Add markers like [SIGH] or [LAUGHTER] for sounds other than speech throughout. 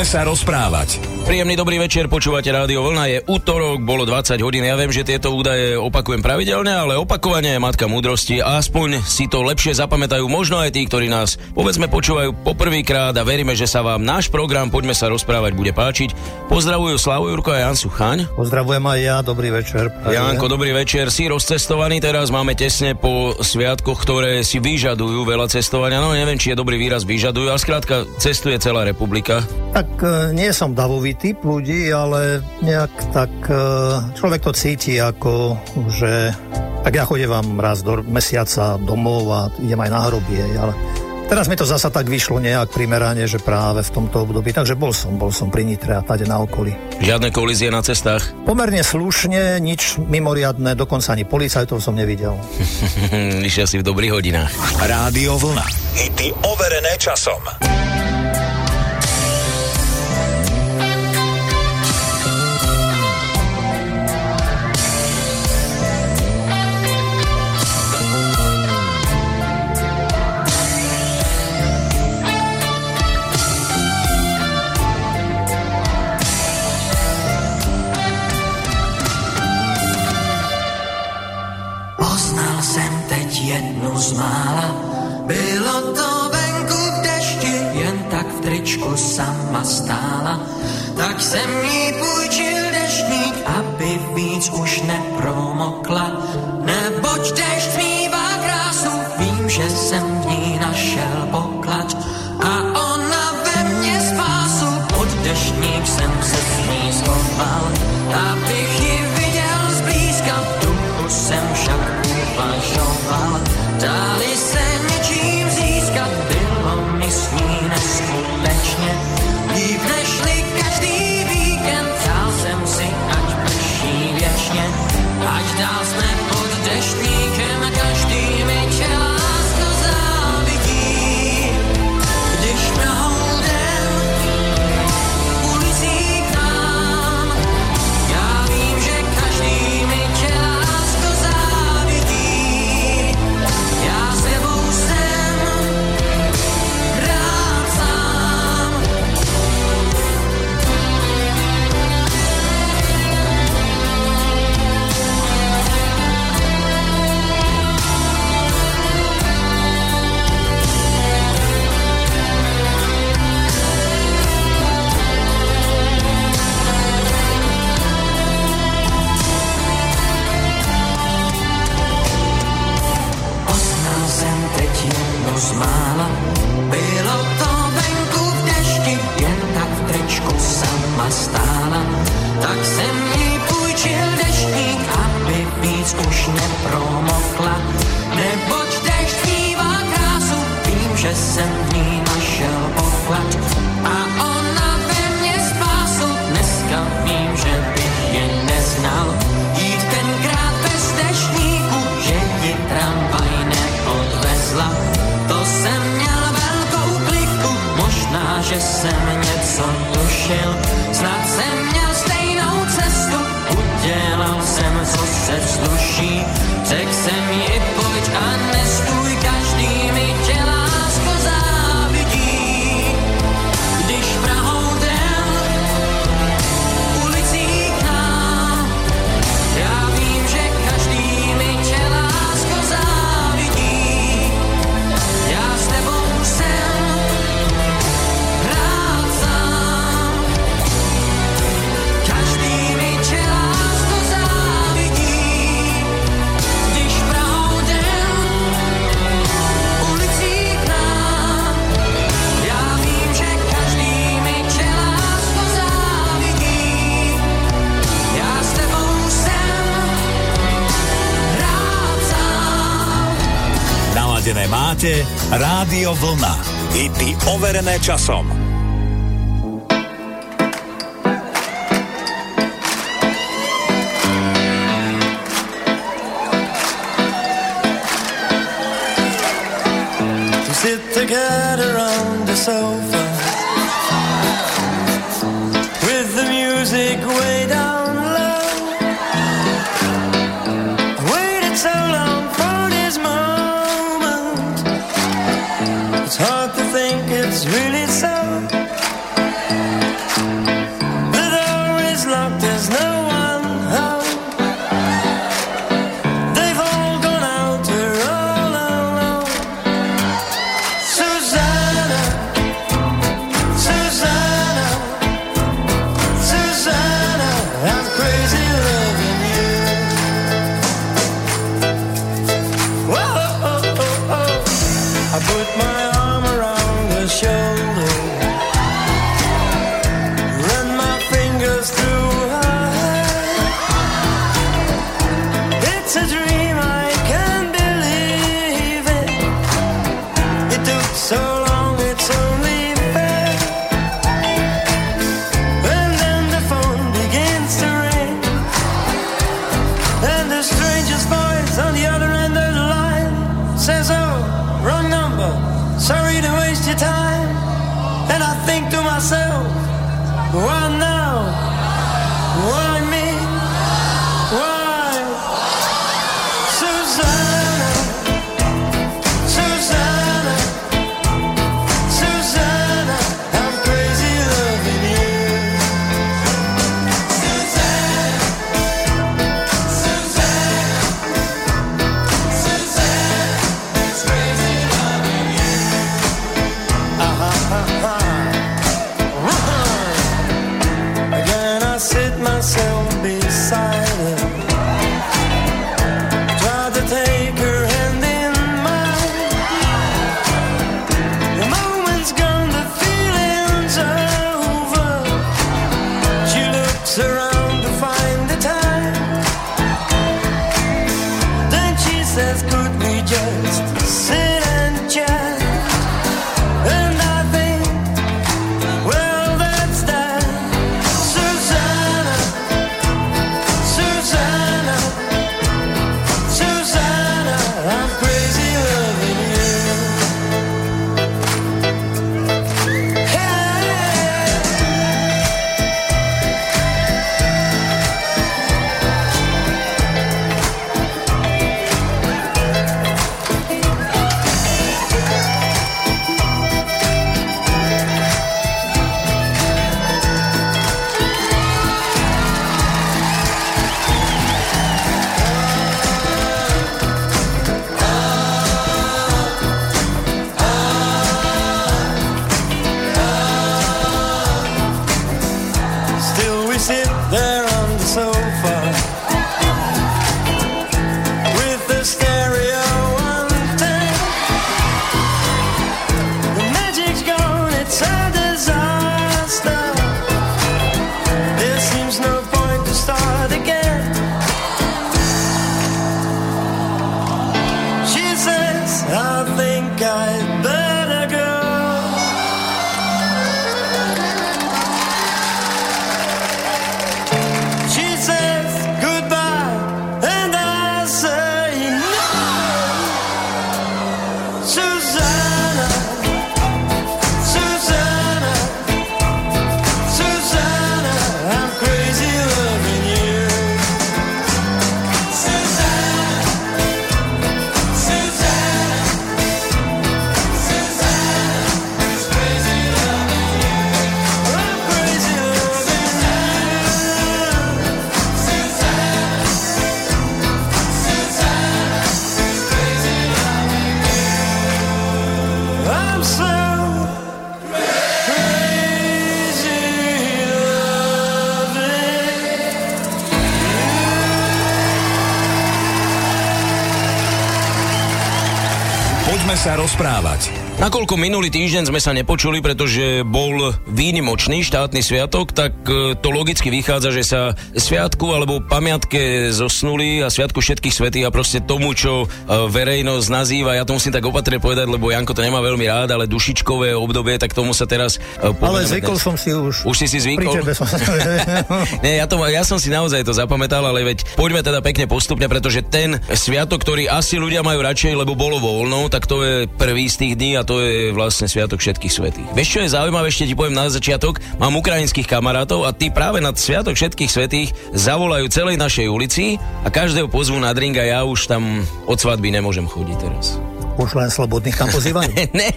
Poďme sa rozprávať. Príjemný dobrý večer, počúvate Rádio Vlna, je útorok, bolo 20 hodín, ja viem, že tieto údaje opakujem pravidelne, ale opakovanie je matka múdrosti a aspoň si to lepšie zapamätajú možno aj tí, ktorí nás povedzme počúvajú poprvýkrát a veríme, že sa vám náš program Poďme sa rozprávať bude páčiť. Pozdravujú Slavu Jurko a Jan Suchaň. Pozdravujem aj ja, dobrý večer. Janko, dobrý večer, si rozcestovaný, teraz máme tesne po sviatkoch, ktoré si vyžadujú veľa cestovania, no neviem, či je dobrý výraz vyžadujú, ale skrátka cestuje celá republika. Tak e, nie som davový typ ľudí, ale nejak tak e, človek to cíti ako, že tak ja chodím vám raz do mesiaca domov a idem aj na hrobie, ale Teraz mi to zasa tak vyšlo nejak primerane, že práve v tomto období, takže bol som, bol som pri Nitre a tade na okolí. Žiadne kolízie na cestách? Pomerne slušne, nič mimoriadne, dokonca ani policajtov som nevidel. [LAUGHS] Išiel si v dobrých hodinách. Rádio Vlna. Hity overené časom. Z mála. Bylo to venku v dešti, jen tak v tričku sama stála. Tak jsem jí půjčil deštník, aby víc už nepromokla. Neboť dešť mývá Rádio Vlna. Hity overené časom. Nakoľko minulý týždeň sme sa nepočuli, pretože bol výnimočný štátny sviatok, tak e, to logicky vychádza, že sa sviatku alebo pamiatke zosnuli a sviatku všetkých svetých a proste tomu, čo e, verejnosť nazýva, ja to musím tak opatrne povedať, lebo Janko to nemá veľmi rád, ale dušičkové obdobie, tak tomu sa teraz e, Ale zvykol dnes. som si už. Už si si Pri zvykol? tebe som [LAUGHS] Nie, ja, to, ja som si naozaj to zapamätal, ale veď poďme teda pekne postupne, pretože ten sviatok, ktorý asi ľudia majú radšej, lebo bolo voľno, tak to je prvý z tých dní a to je vlastne sviatok všetkých svetých. Vieš, čo je zaujímavé, ešte ti poviem na začiatok, mám ukrajinských kamarátov a tí práve na sviatok všetkých svetých zavolajú celej našej ulici a každého pozvu na drink a ja už tam od svadby nemôžem chodiť teraz. Už len slobodných tam pozývajú. [LAUGHS] ne,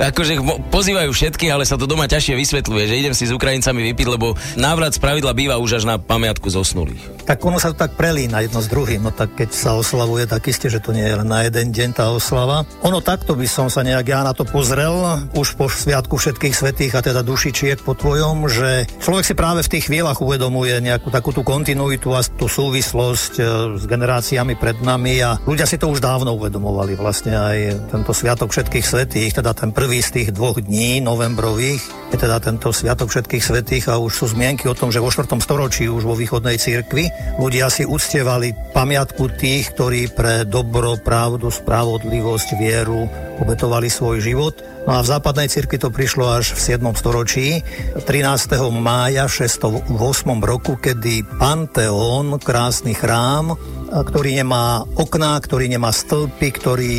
akože pozývajú všetkých, ale sa to doma ťažšie vysvetľuje, že idem si s Ukrajincami vypiť, lebo návrat z pravidla býva už až na pamiatku zosnulých. Tak ono sa to tak prelína jedno s druhým. No tak keď sa oslavuje, tak isté, že to nie je len na jeden deň tá oslava. Ono takto by som sa nejak ja na to pozrel, už po sviatku všetkých svetých a teda dušičiek po tvojom, že človek si práve v tých chvíľach uvedomuje nejakú takú tú kontinuitu a tú súvislosť e, s generáciami pred nami a ľudia si to už dávno uvedomovali vlastne aj tento sviatok všetkých svetých, teda ten prvý z tých dvoch dní novembrových, je teda tento sviatok všetkých svetých a už sú zmienky o tom, že vo 4. storočí už vo východnej cirkvi ľudia si uctievali pamiatku tých, ktorí pre dobro, pravdu, spravodlivosť, vieru obetovali svoj život. No a v západnej cirkvi to prišlo až v 7. storočí, 13. mája v 608 roku, kedy Panteón, krásny chrám, ktorý nemá okná, ktorý nemá stĺpy, ktorý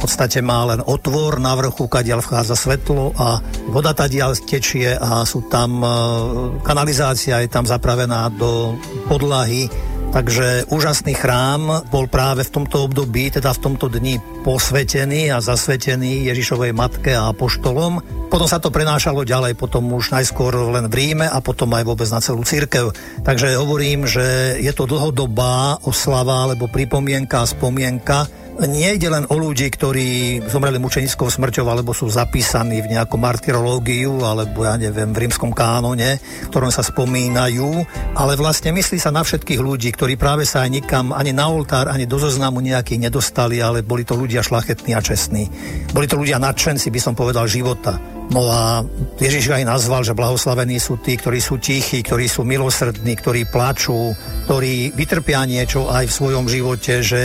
podstate má len otvor na vrchu, kadiaľ vchádza svetlo a voda tadiaľ tečie a sú tam, e, kanalizácia je tam zapravená do podlahy, Takže úžasný chrám bol práve v tomto období, teda v tomto dni posvetený a zasvetený Ježišovej matke a apoštolom. Potom sa to prenášalo ďalej, potom už najskôr len v Ríme a potom aj vôbec na celú církev. Takže hovorím, že je to dlhodobá oslava alebo pripomienka a spomienka nie ide len o ľudí, ktorí zomreli mučenickou smrťou alebo sú zapísaní v nejakom martyrológiu alebo ja neviem, v rímskom kánone, v ktorom sa spomínajú, ale vlastne myslí sa na všetkých ľudí, ktorí práve sa aj nikam ani na oltár, ani do zoznamu nejakých nedostali, ale boli to ľudia šlachetní a čestní. Boli to ľudia nadšenci, by som povedal, života. No a Ježiš aj nazval, že blahoslavení sú tí, ktorí sú tichí, ktorí sú milosrdní, ktorí plačú, ktorí vytrpia niečo aj v svojom živote, že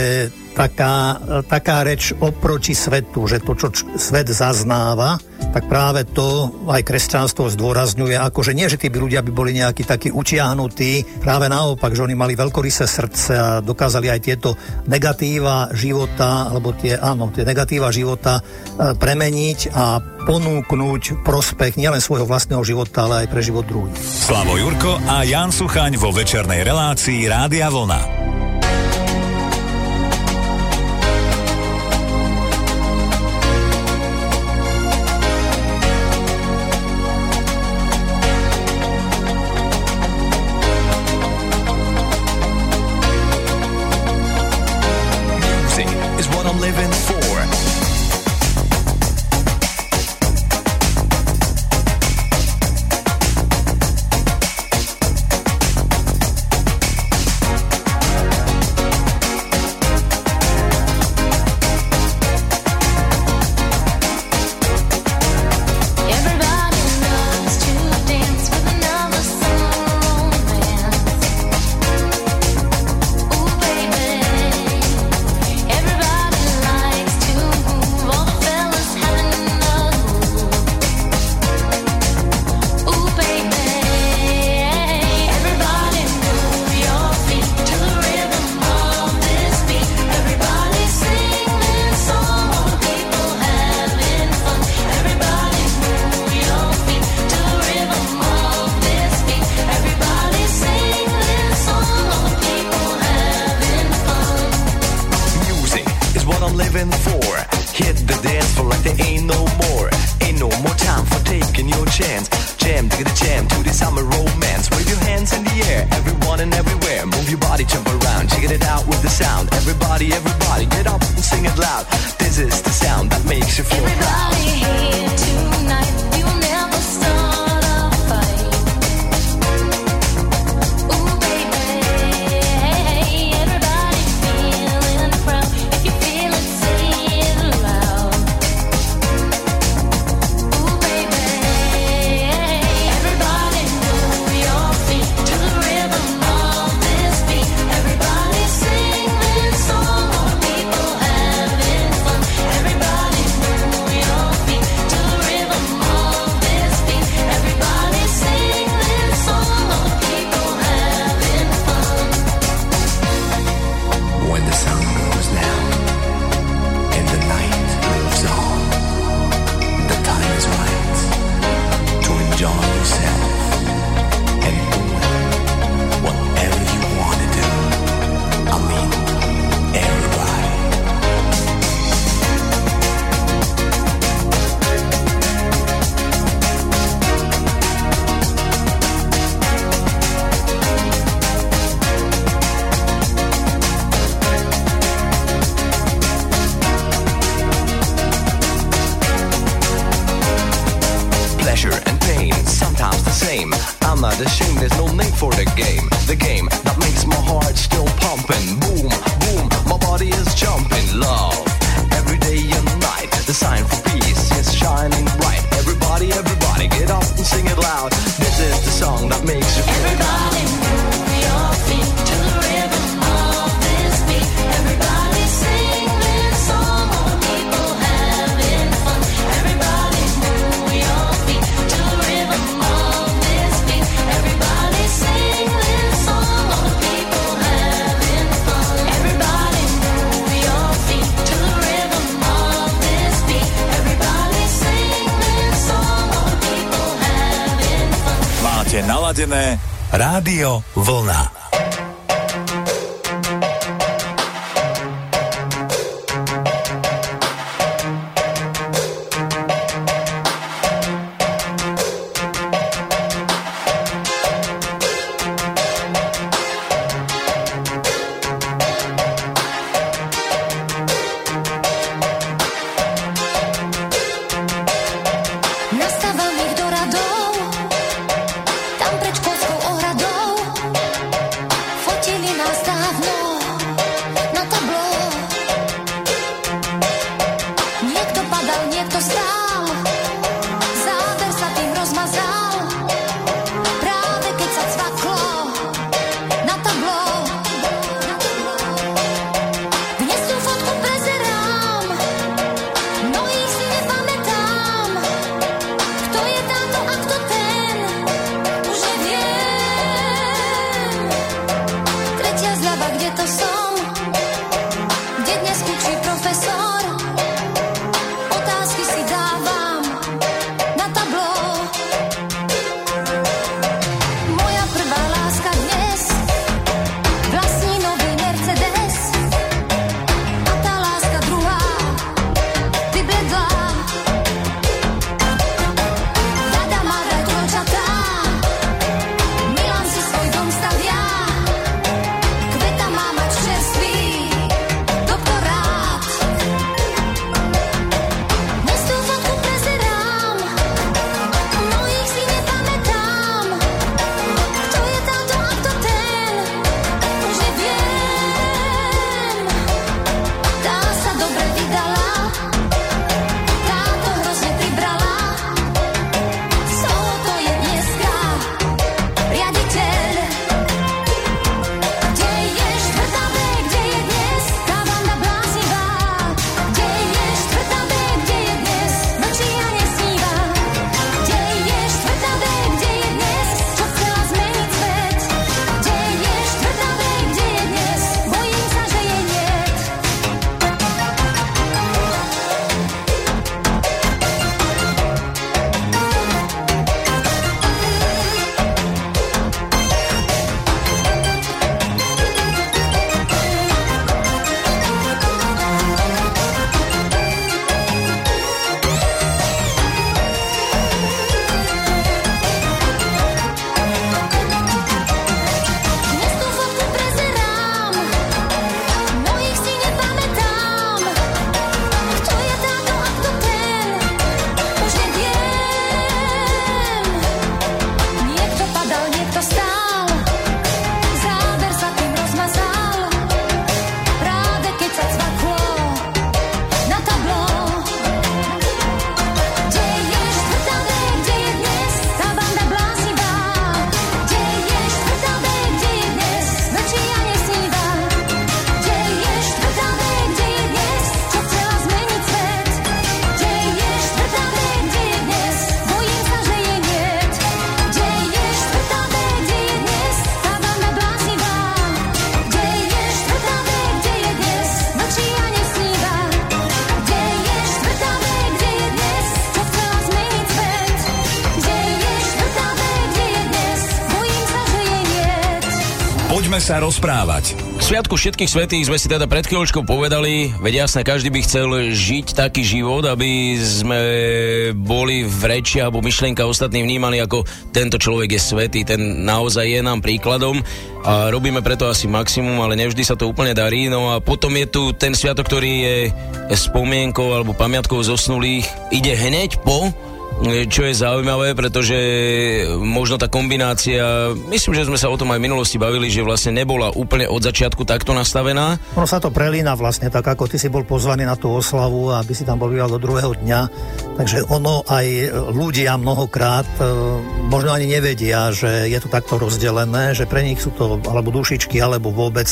taká, taká reč oproti svetu, že to, čo svet zaznáva, tak práve to aj kresťanstvo zdôrazňuje, ako že nie, že tí ľudia by boli nejakí takí utiahnutí, práve naopak, že oni mali veľkorysé srdce a dokázali aj tieto negatíva života, alebo tie, áno, tie negatíva života e, premeniť a ponúknuť prospech nielen svojho vlastného života, ale aj pre život druhých. Slavo Jurko a Jan Suchaň vo večernej relácii Rádia Vlna. Rádio sa rozprávať. K Sviatku všetkých svetých sme si teda pred chvíľočkou povedali, veď jasne, každý by chcel žiť taký život, aby sme boli v reči alebo myšlienka ostatní vnímali ako tento človek je svetý, ten naozaj je nám príkladom a robíme preto asi maximum, ale nevždy sa to úplne darí. No a potom je tu ten sviatok, ktorý je spomienkou alebo pamiatkou zosnulých, ide hneď po čo je zaujímavé, pretože možno tá kombinácia, myslím, že sme sa o tom aj v minulosti bavili, že vlastne nebola úplne od začiatku takto nastavená. Ono sa to prelína vlastne, tak ako ty si bol pozvaný na tú oslavu, aby si tam bol do druhého dňa, takže ono aj ľudia mnohokrát e, možno ani nevedia, že je to takto rozdelené, že pre nich sú to alebo dušičky, alebo vôbec,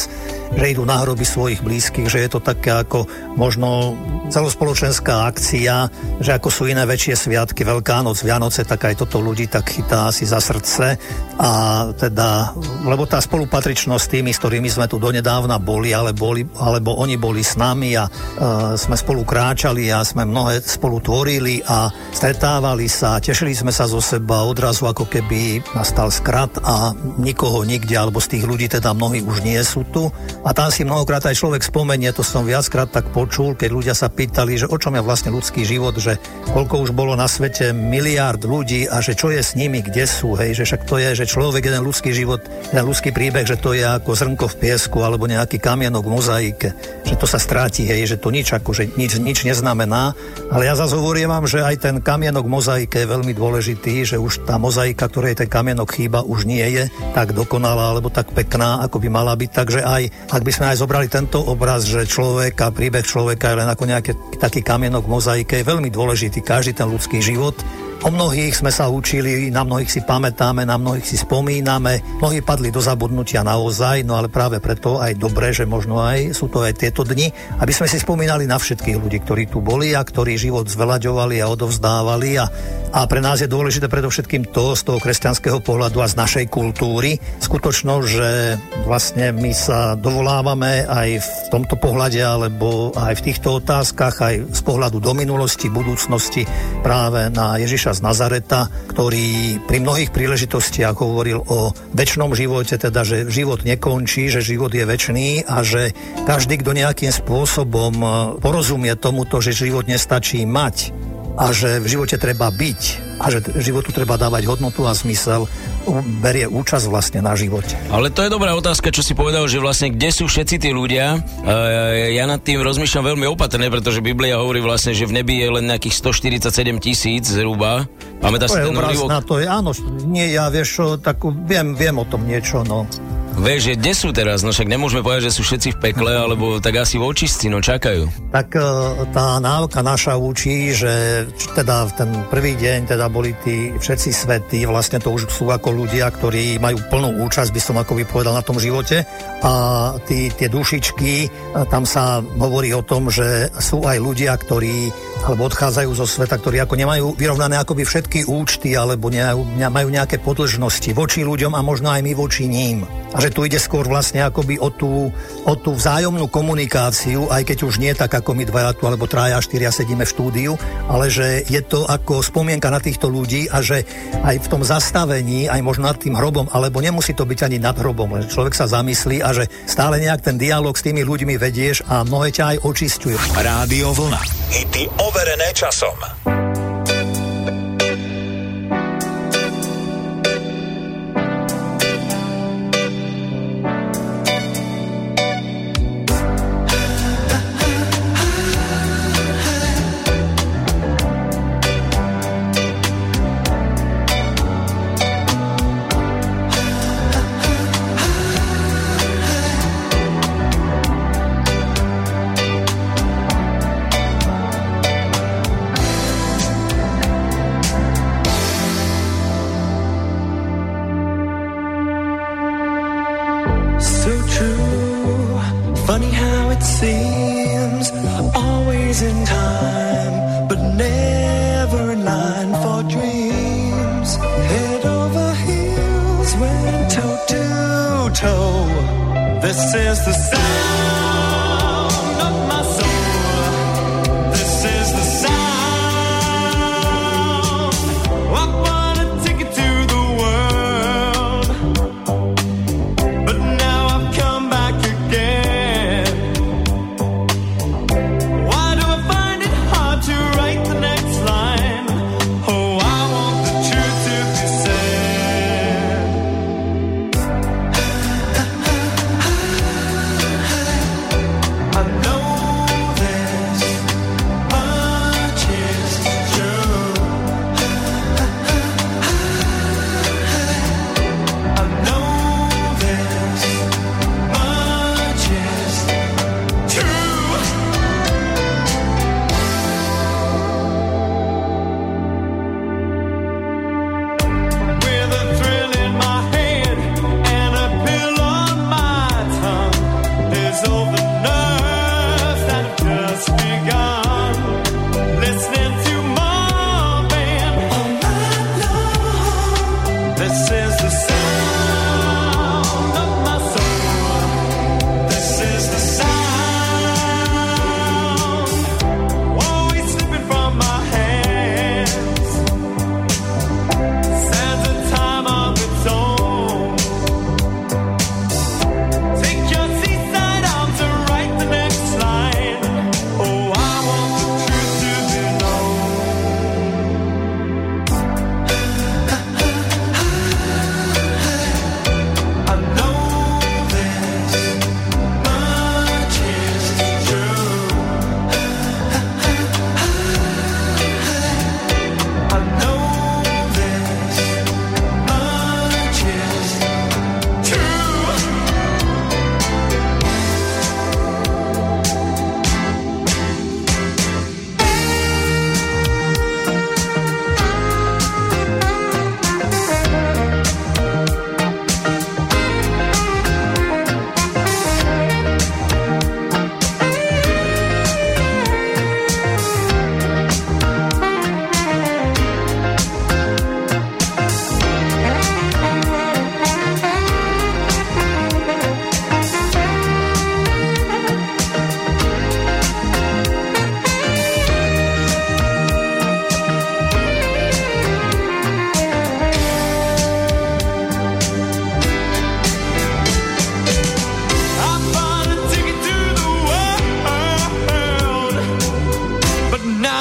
že idú na hroby svojich blízkych, že je to také ako možno celospoločenská akcia, že ako sú iné väčšie sviatky, Veľká noc, Vianoce, tak aj toto ľudí tak chytá asi za srdce a teda, lebo tá spolupatričnosť s tými, s ktorými sme tu donedávna boli, ale boli alebo oni boli s nami a uh, sme spolu kráčali a sme mnohé spolu tvorili a stretávali sa, tešili sme sa zo seba, odrazu ako keby nastal skrat a nikoho nikde, alebo z tých ľudí teda mnohí už nie sú tu. A tam si mnohokrát aj človek spomenie, to som viackrát tak počul, keď ľudia sa pýtali, že o čom je vlastne ľudský život, že koľko už bolo na svete miliárd ľudí a že čo je s nimi, kde sú, hej, že však to je, že človek, jeden ľudský život, jeden ľudský príbeh, že to je ako zrnko v piesku alebo nejaký kamienok v mozaike, že to sa stráti, hej, že to nič, že nič, nič neznamená. Ale ja zase hovorím vám, že aj ten kamienok v mozaike je veľmi dôležitý, že už tá mozaika, ktorej ten kamienok chýba, už nie je tak dokonalá alebo tak pekná, ako by mala byť. Takže aj, ak by sme aj zobrali tento obraz, že človek a príbeh človeka je len ako nejaký taký kamienok v mozaike, je veľmi dôležitý každý ten ľudský život Gott. O mnohých sme sa učili, na mnohých si pamätáme, na mnohých si spomíname. Mnohí padli do zabudnutia naozaj, no ale práve preto aj dobre, že možno aj sú to aj tieto dni, aby sme si spomínali na všetkých ľudí, ktorí tu boli a ktorí život zvelaďovali a odovzdávali a, a pre nás je dôležité predovšetkým to z toho kresťanského pohľadu a z našej kultúry. Skutočnosť, že vlastne my sa dovolávame aj v tomto pohľade alebo aj v týchto otázkach, aj z pohľadu do minulosti, budúcnosti práve na Ježiša z Nazareta, ktorý pri mnohých príležitostiach hovoril o väčšnom živote, teda že život nekončí, že život je väčší a že každý, kto nejakým spôsobom e, porozumie tomuto, že život nestačí mať a že v živote treba byť a že životu treba dávať hodnotu a zmysel, berie účasť vlastne na živote. Ale to je dobrá otázka, čo si povedal, že vlastne kde sú všetci tí ľudia. Ja nad tým rozmýšľam veľmi opatrne, pretože Biblia hovorí vlastne, že v nebi je len nejakých 147 tisíc zhruba. Pamätáš si ten úryvok? Na to je, áno, nie, ja vieš, tak viem, viem o tom niečo, no. Vieš, že kde sú teraz? No však nemôžeme povedať, že sú všetci v pekle, alebo tak asi v očistci, no čakajú. Tak e, tá náuka naša učí, že teda v ten prvý deň teda boli tí všetci svetí, vlastne to už sú ako ľudia, ktorí majú plnú účasť, by som ako povedal, na tom živote. A tí, tie dušičky, e, tam sa hovorí o tom, že sú aj ľudia, ktorí alebo odchádzajú zo sveta, ktorí ako nemajú vyrovnané akoby všetky účty, alebo majú nejaké podlžnosti voči ľuďom a možno aj my voči ním. A že tu ide skôr vlastne akoby o tú, o tú vzájomnú komunikáciu, aj keď už nie tak ako my dvaja tu, alebo traja, štyria sedíme v štúdiu, ale že je to ako spomienka na týchto ľudí a že aj v tom zastavení, aj možno nad tým hrobom, alebo nemusí to byť ani nad hrobom, len človek sa zamyslí a že stále nejak ten dialog s tými ľuďmi vedieš a mnohé ťa aj očistujú. Rádio Vlna. Hity overené časom. in time.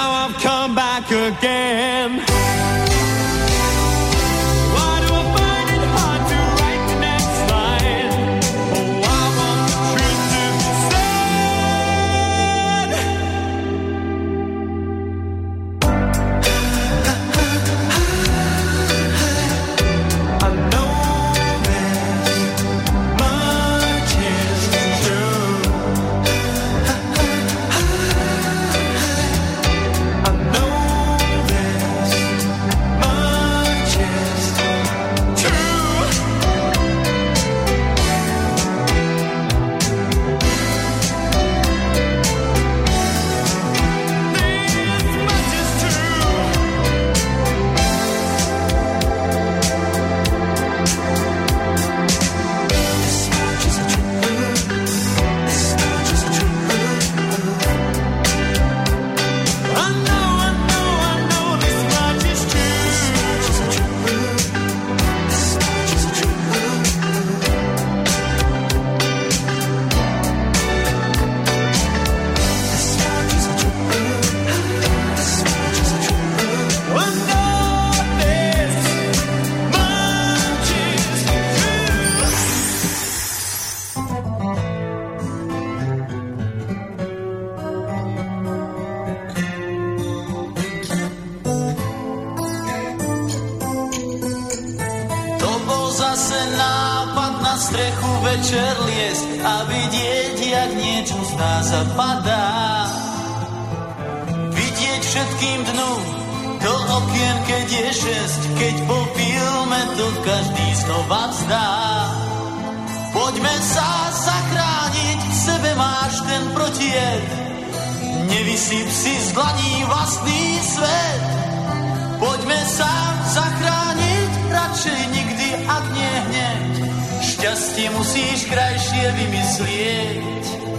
now I've come back again. Strechu večer liesť a vidieť, jak niečo z nás zapadá. Vidieť všetkým dnu do okien, keď je šesť, keď po filme to každý znova vzdá. Poďme sa zachrániť, v sebe máš ten protijed, nevysyp si z dlaní vlastný svet. Poďme sa zachrániť, radšej nikdy, ak nie hneď. Šťastie musíš krajšie vymyslieť.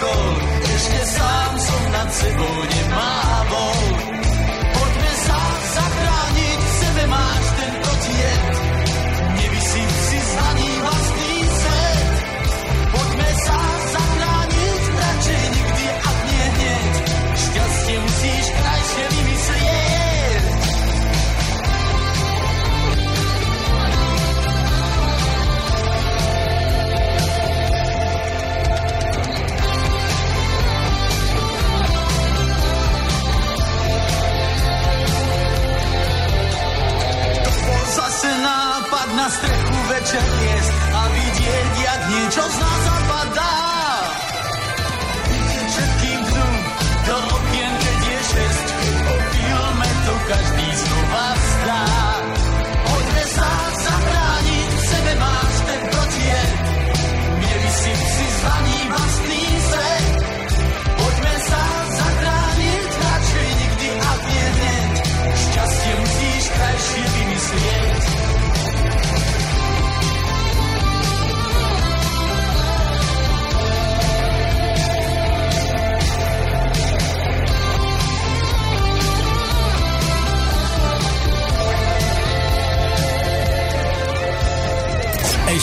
kol, ještě sám som nad sebou na strechu večer niesť a vidieť, jak niečo z nás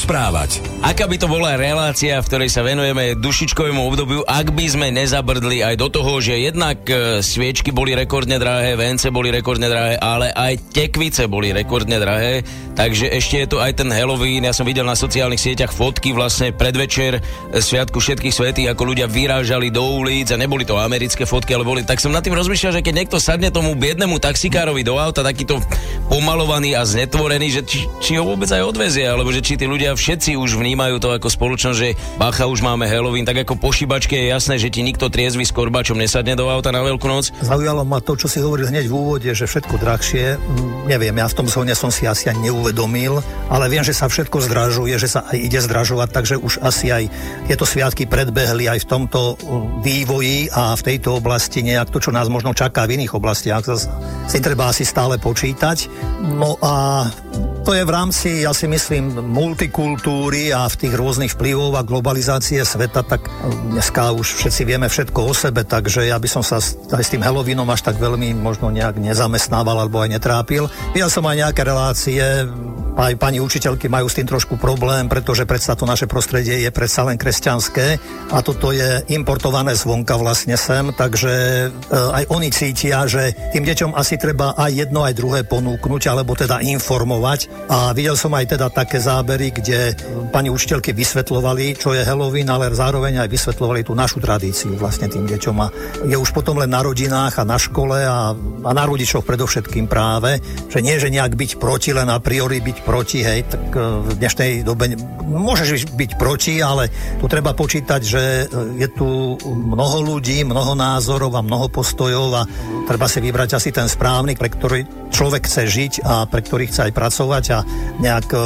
rozprávať. Aká by to bola relácia, v ktorej sa venujeme dušičkovému obdobiu, ak by sme nezabrdli aj do toho, že jednak e, sviečky boli rekordne drahé, vence boli rekordne drahé, ale aj tekvice boli rekordne drahé, takže ešte je tu aj ten Halloween, ja som videl na sociálnych sieťach fotky vlastne predvečer e, Sviatku všetkých svetých, ako ľudia vyrážali do ulic a neboli to americké fotky, ale boli, tak som nad tým rozmýšľal, že keď niekto sadne tomu biednemu taxikárovi do auta, takýto pomalovaný a znetvorený, že či, či ho vôbec aj odvezie, alebo že či tí ľudia všetci už vnímajú to ako spoločnosť, že bacha už máme Halloween, tak ako po šibačke je jasné, že ti nikto triezvy s korbačom nesadne do auta na Veľkú noc. Zaujalo ma to, čo si hovoril hneď v úvode, že všetko drahšie. Neviem, ja v tom zóne som si asi ani neuvedomil, ale viem, že sa všetko zdražuje, že sa aj ide zdražovať, takže už asi aj tieto sviatky predbehli aj v tomto vývoji a v tejto oblasti nejak to, čo nás možno čaká v iných oblastiach, si treba asi stále počítať. No a to je v rámci, ja si myslím, multikultúry a v tých rôznych vplyvov a globalizácie sveta, tak dneska už všetci vieme všetko o sebe, takže ja by som sa aj s tým Halloweenom až tak veľmi možno nejak nezamestnával alebo aj netrápil. Ja som aj nejaké relácie, aj pani učiteľky majú s tým trošku problém, pretože predsa to naše prostredie je predsa len kresťanské a toto je importované zvonka vlastne sem, takže e, aj oni cítia, že tým deťom asi treba aj jedno, aj druhé ponúknuť, alebo teda informovať a videl som aj teda také zábery, kde pani učiteľky vysvetlovali, čo je Halloween, ale zároveň aj vysvetlovali tú našu tradíciu vlastne tým deťom. A je už potom len na rodinách a na škole a, a na rodičoch predovšetkým práve, že nie, že nejak byť proti, len a priori byť proti, hej, tak e, v dnešnej dobe môžeš byť proti, ale tu treba počítať, že je tu mnoho ľudí, mnoho názorov a mnoho postojov a treba si vybrať asi ten správny, pre ktorý človek chce žiť a pre ktorý chce aj pracovať a nejak e,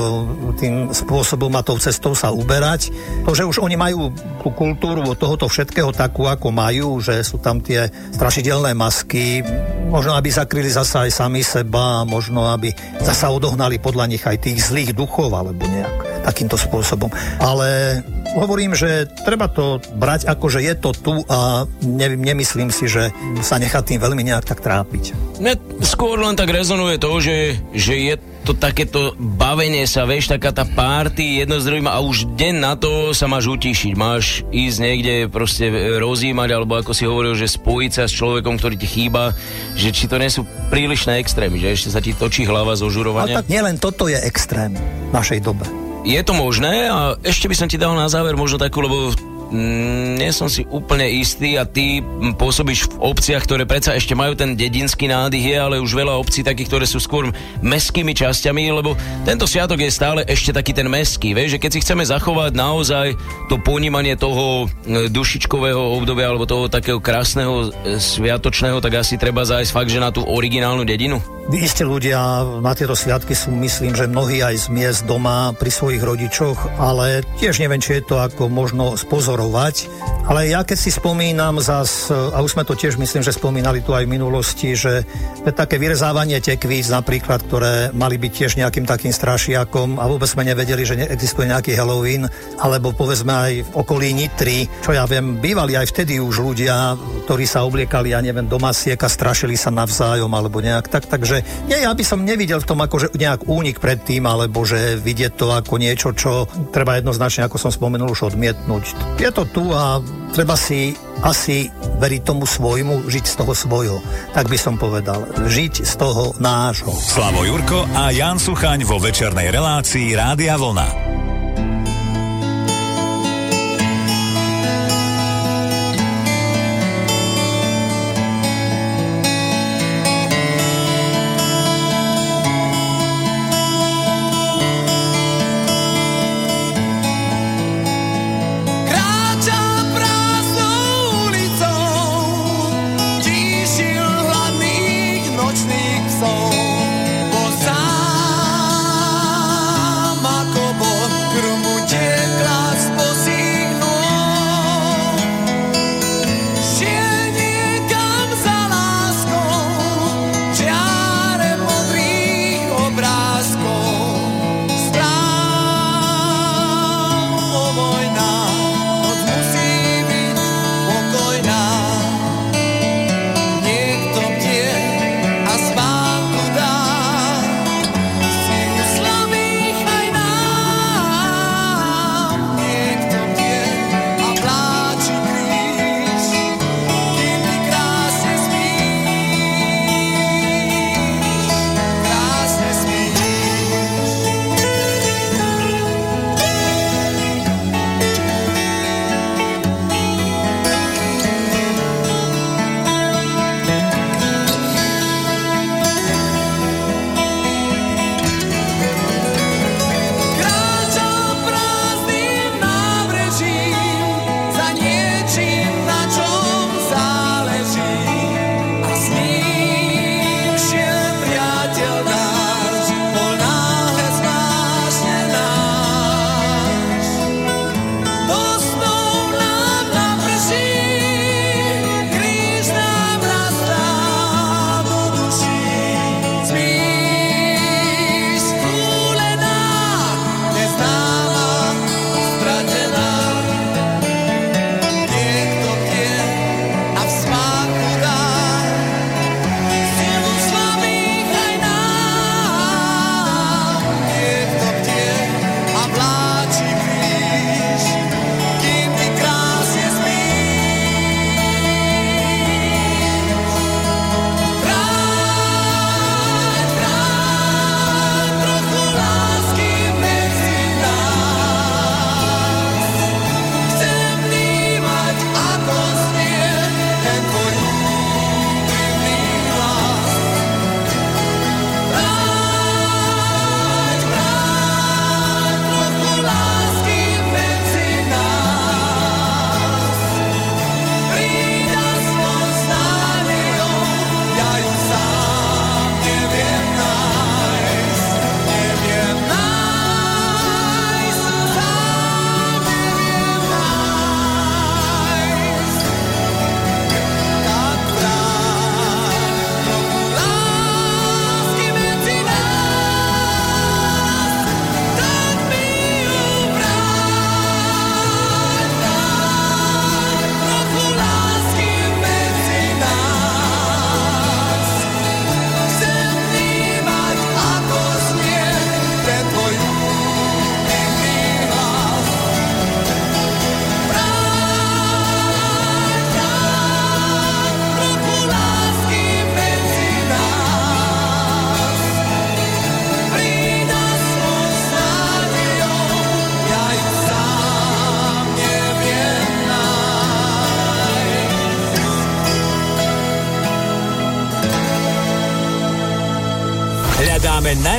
tým spôsobom a tou cestou sa uberať. To, že už oni majú tú kultúru tohoto všetkého takú, ako majú, že sú tam tie strašidelné masky, možno aby zakryli zasa aj sami seba, možno aby zasa odohnali podľa nich aj tých zlých duchov, alebo nejak takýmto spôsobom. Ale hovorím, že treba to brať ako, že je to tu a ne, nemyslím si, že sa nechá tým veľmi nejak tak trápiť. Ne, skôr len tak rezonuje to, že, že je to takéto bavenie sa, vieš, taká tá party jedno s druhým a už deň na to sa máš utišiť. Máš ísť niekde proste rozímať, alebo ako si hovoril, že spojiť sa s človekom, ktorý ti chýba, že či to nie sú prílišné extrémy, že ešte sa ti točí hlava zo žurovania. Ale tak nielen toto je extrém v našej dobe. Je to možné a ešte by som ti dal na záver možno takú, lebo nie som si úplne istý a ty pôsobíš v obciach, ktoré predsa ešte majú ten dedinský nádych, je ale už veľa obcí takých, ktoré sú skôr meskými časťami, lebo tento sviatok je stále ešte taký ten meský, vieš, že keď si chceme zachovať naozaj to ponímanie toho e, dušičkového obdobia alebo toho takého krásneho e, sviatočného, tak asi treba zájsť fakt, že na tú originálnu dedinu. Isté ľudia na tieto sviatky sú, myslím, že mnohí aj z miest doma pri svojich rodičoch, ale tiež neviem, či je to ako možno spozorovať. Ale ja keď si spomínam zas, a už sme to tiež myslím, že spomínali tu aj v minulosti, že také vyrezávanie tekvíc napríklad, ktoré mali byť tiež nejakým takým strašiakom a vôbec sme nevedeli, že neexistuje nejaký Halloween, alebo povedzme aj v okolí Nitry, čo ja viem, bývali aj vtedy už ľudia, ktorí sa obliekali, ja neviem, do masiek a strašili sa navzájom alebo nejak tak, takže nie, ja by som nevidel v tom ako že nejak únik pred tým, alebo že vidieť to ako niečo, čo treba jednoznačne, ako som spomenul, už odmietnúť. Je to tu a treba si asi veriť tomu svojmu, žiť z toho svojho. Tak by som povedal. Žiť z toho nášho. Slavo Jurko a Jan Suchaň vo večernej relácii Rádia Vlna.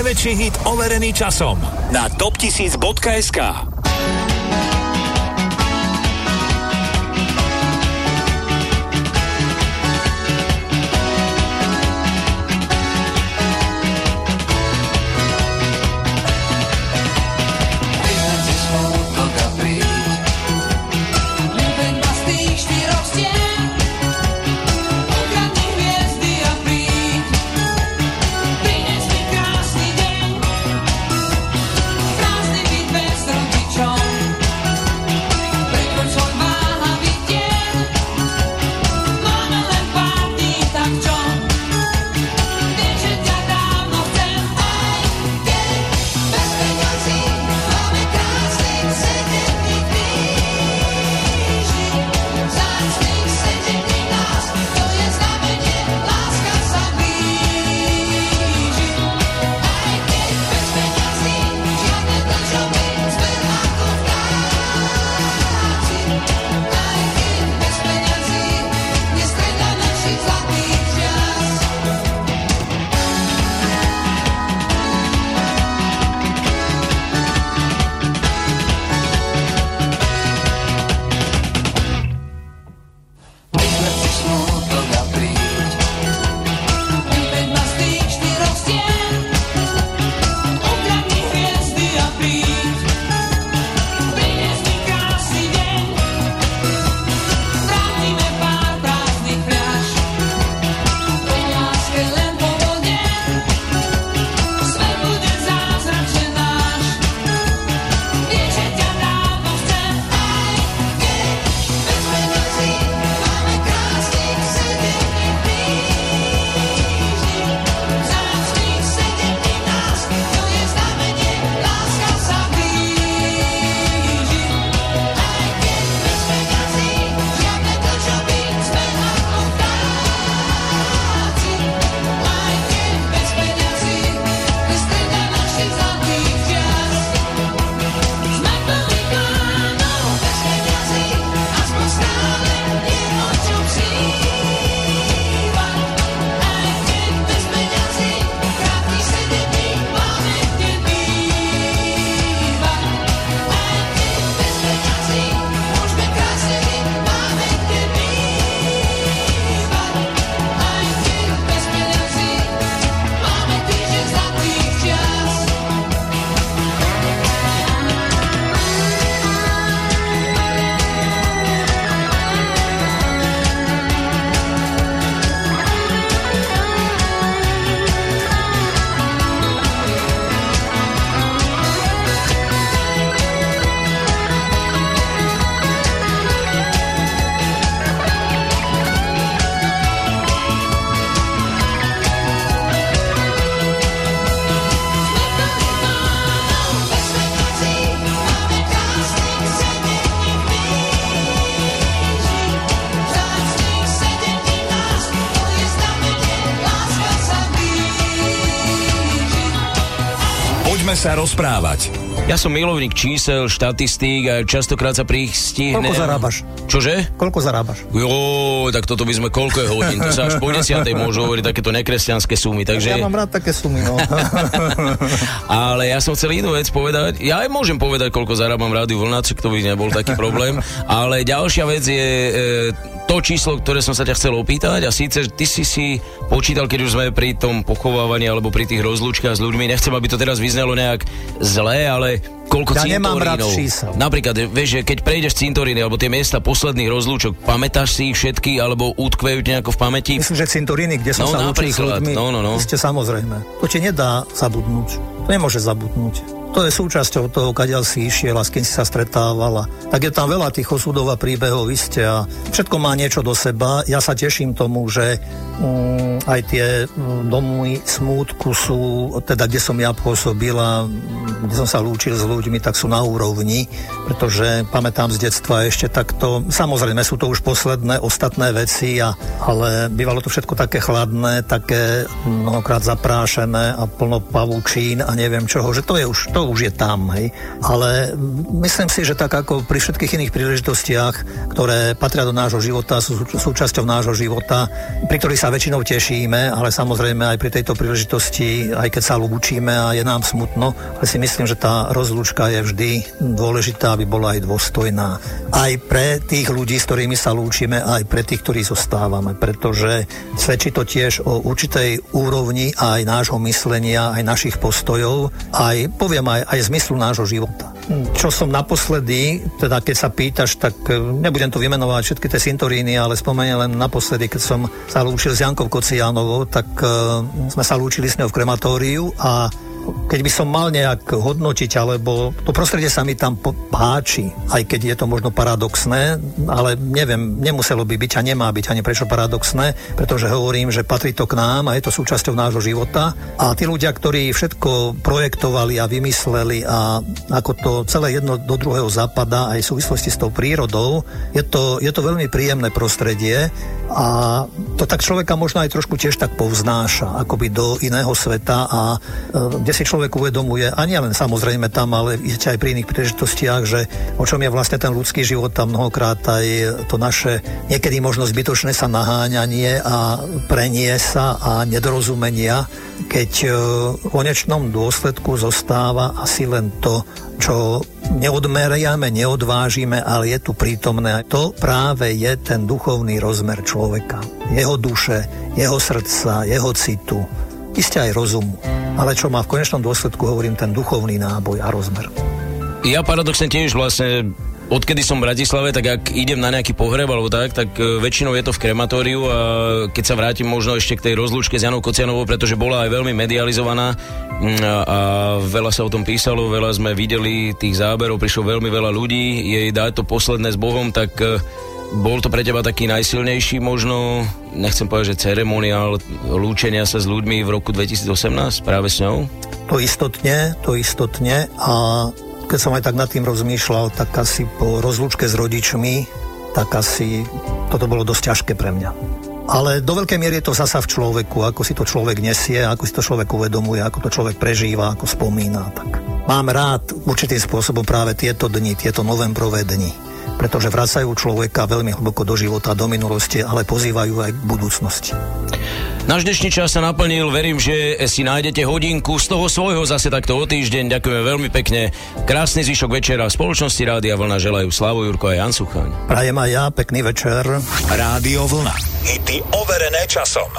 Najväčší hit overený časom na top1000.sk. sa rozprávať. Ja som milovník čísel, štatistík a častokrát sa pristihnem... Koľko zarábaš? Čože? Koľko zarábaš? Jo, tak toto by sme koľko je hodín, to sa až po desiatej môžu hovoriť takéto nekresťanské sumy, takže... Ja mám rád také sumy, no. [LAUGHS] Ale ja som chcel inú vec povedať. Ja aj môžem povedať, koľko zarábam rádiu Vlnáček, to by nebol taký problém. Ale ďalšia vec je e, to číslo, ktoré som sa ťa chcel opýtať a síce ty si si počítal, keď už sme pri tom pochovávaní alebo pri tých rozlúčkach s ľuďmi, nechcem, aby to teraz vyznelo nejak zlé, ale koľko Ja nemám rád čísel. Napríklad, vieš, že keď prejdeš cintoríny alebo tie miesta posledných rozlúčok, pamätáš si ich všetky alebo utkvejú ti nejako v pamäti? Myslím, že cintoríny, kde som No, sa lúčil s ľuďmi, No, no, no. ste samozrejme. To ti nedá zabudnúť. To nemôže zabudnúť. To je súčasťou toho, kadiaľ si išiel a s kým si sa stretával. a Tak je tam veľa tých osudov a príbehov, vy ste a všetko má niečo do seba. Ja sa teším tomu, že mm, aj tie mm, domy smútku sú, teda kde som ja pôsobil a mm, kde som sa lúčil s ľuďmi, tak sú na úrovni, pretože pamätám z detstva ešte takto, samozrejme sú to už posledné ostatné veci, a, ale bývalo to všetko také chladné, také mnohokrát zaprášené a plno pavúčín a neviem čoho, že to je už, to už je tam, hej. Ale myslím si, že tak ako pri všetkých iných príležitostiach, ktoré patria do nášho života, sú súčasťou nášho života, pri ktorých sa väčšinou tešíme, ale samozrejme aj pri tejto príležitosti, aj keď sa lúčime a je nám smutno, ale si myslím, že tá rozlúčka je vždy dôležitá, aby bola aj dôstojná. Aj pre tých ľudí, s ktorými sa lúčime, aj pre tých, ktorí zostávame, pretože svedčí to tiež o určitej úrovni aj nášho myslenia, aj našich postojov, aj poviem aj, aj zmyslu nášho života. Čo som naposledy, teda keď sa pýtaš, tak e, nebudem tu vymenovať všetky tie cintoríny, ale spomeniem len naposledy, keď som sa lúčil s Jankou Kocianovou, tak uh, sme sa lúčili s ňou v krematóriu a keď by som mal nejak hodnotiť, alebo to prostredie sa mi tam páči, aj keď je to možno paradoxné, ale neviem, nemuselo by byť a nemá byť ani prečo paradoxné, pretože hovorím, že patrí to k nám a je to súčasťou nášho života. A tí ľudia, ktorí všetko projektovali a vymysleli a ako to celé jedno do druhého zapadá aj v súvislosti s tou prírodou, je to, je to veľmi príjemné prostredie a to tak človeka možno aj trošku tiež tak povznáša, akoby do iného sveta a e, kde si človek uvedomuje, a nie len samozrejme tam, ale aj pri iných príležitostiach, že o čom je vlastne ten ľudský život a mnohokrát aj to naše niekedy možno zbytočné sa naháňanie a prenie sa a nedorozumenia, keď e, v konečnom dôsledku zostáva asi len to, čo neodmeriame, neodvážime, ale je tu prítomné. To práve je ten duchovný rozmer človeka. Jeho duše, jeho srdca, jeho citu, isté aj rozumu. Ale čo má v konečnom dôsledku, hovorím, ten duchovný náboj a rozmer. Ja paradoxne tiež vlastne odkedy som v Bratislave, tak ak idem na nejaký pohreb alebo tak, tak e, väčšinou je to v krematóriu a keď sa vrátim možno ešte k tej rozlúčke s Janou Kocianovou, pretože bola aj veľmi medializovaná mm, a, veľa sa o tom písalo, veľa sme videli tých záberov, prišlo veľmi veľa ľudí, jej dať to posledné s Bohom, tak e, bol to pre teba taký najsilnejší možno, nechcem povedať, že ceremoniál lúčenia sa s ľuďmi v roku 2018 práve s ňou? To istotne, to istotne a keď som aj tak nad tým rozmýšľal, tak asi po rozlúčke s rodičmi, tak asi toto bolo dosť ťažké pre mňa. Ale do veľkej miery je to zasa v človeku, ako si to človek nesie, ako si to človek uvedomuje, ako to človek prežíva, ako spomína. Tak mám rád určitým spôsobom práve tieto dni, tieto novembrové dni, pretože vracajú človeka veľmi hlboko do života, do minulosti, ale pozývajú aj k budúcnosti. Náš dnešný čas sa naplnil, verím, že si nájdete hodinku z toho svojho zase takto o týždeň. Ďakujeme veľmi pekne. Krásny zvyšok večera v spoločnosti Rádia Vlna želajú Slavo Jurko a Jan Suchaň. Prajem aj ja, pekný večer. Rádio Vlna. Hity overené časom.